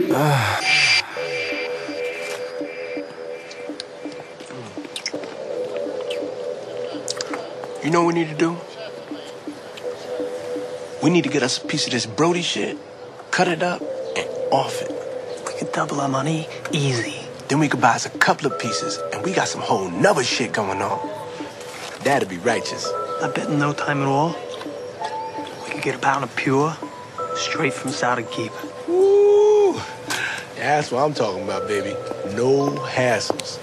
You know what we need to do? We need to get us a piece of this Brody shit, cut it up, and off it. We can double our money easy. Then we could buy us a couple of pieces, and we got some whole nother shit going on. That'd be righteous. I bet in no time at all, we could get a pound of pure straight from Saudi of Keep. Ooh. That's what I'm talking about, baby. No hassles.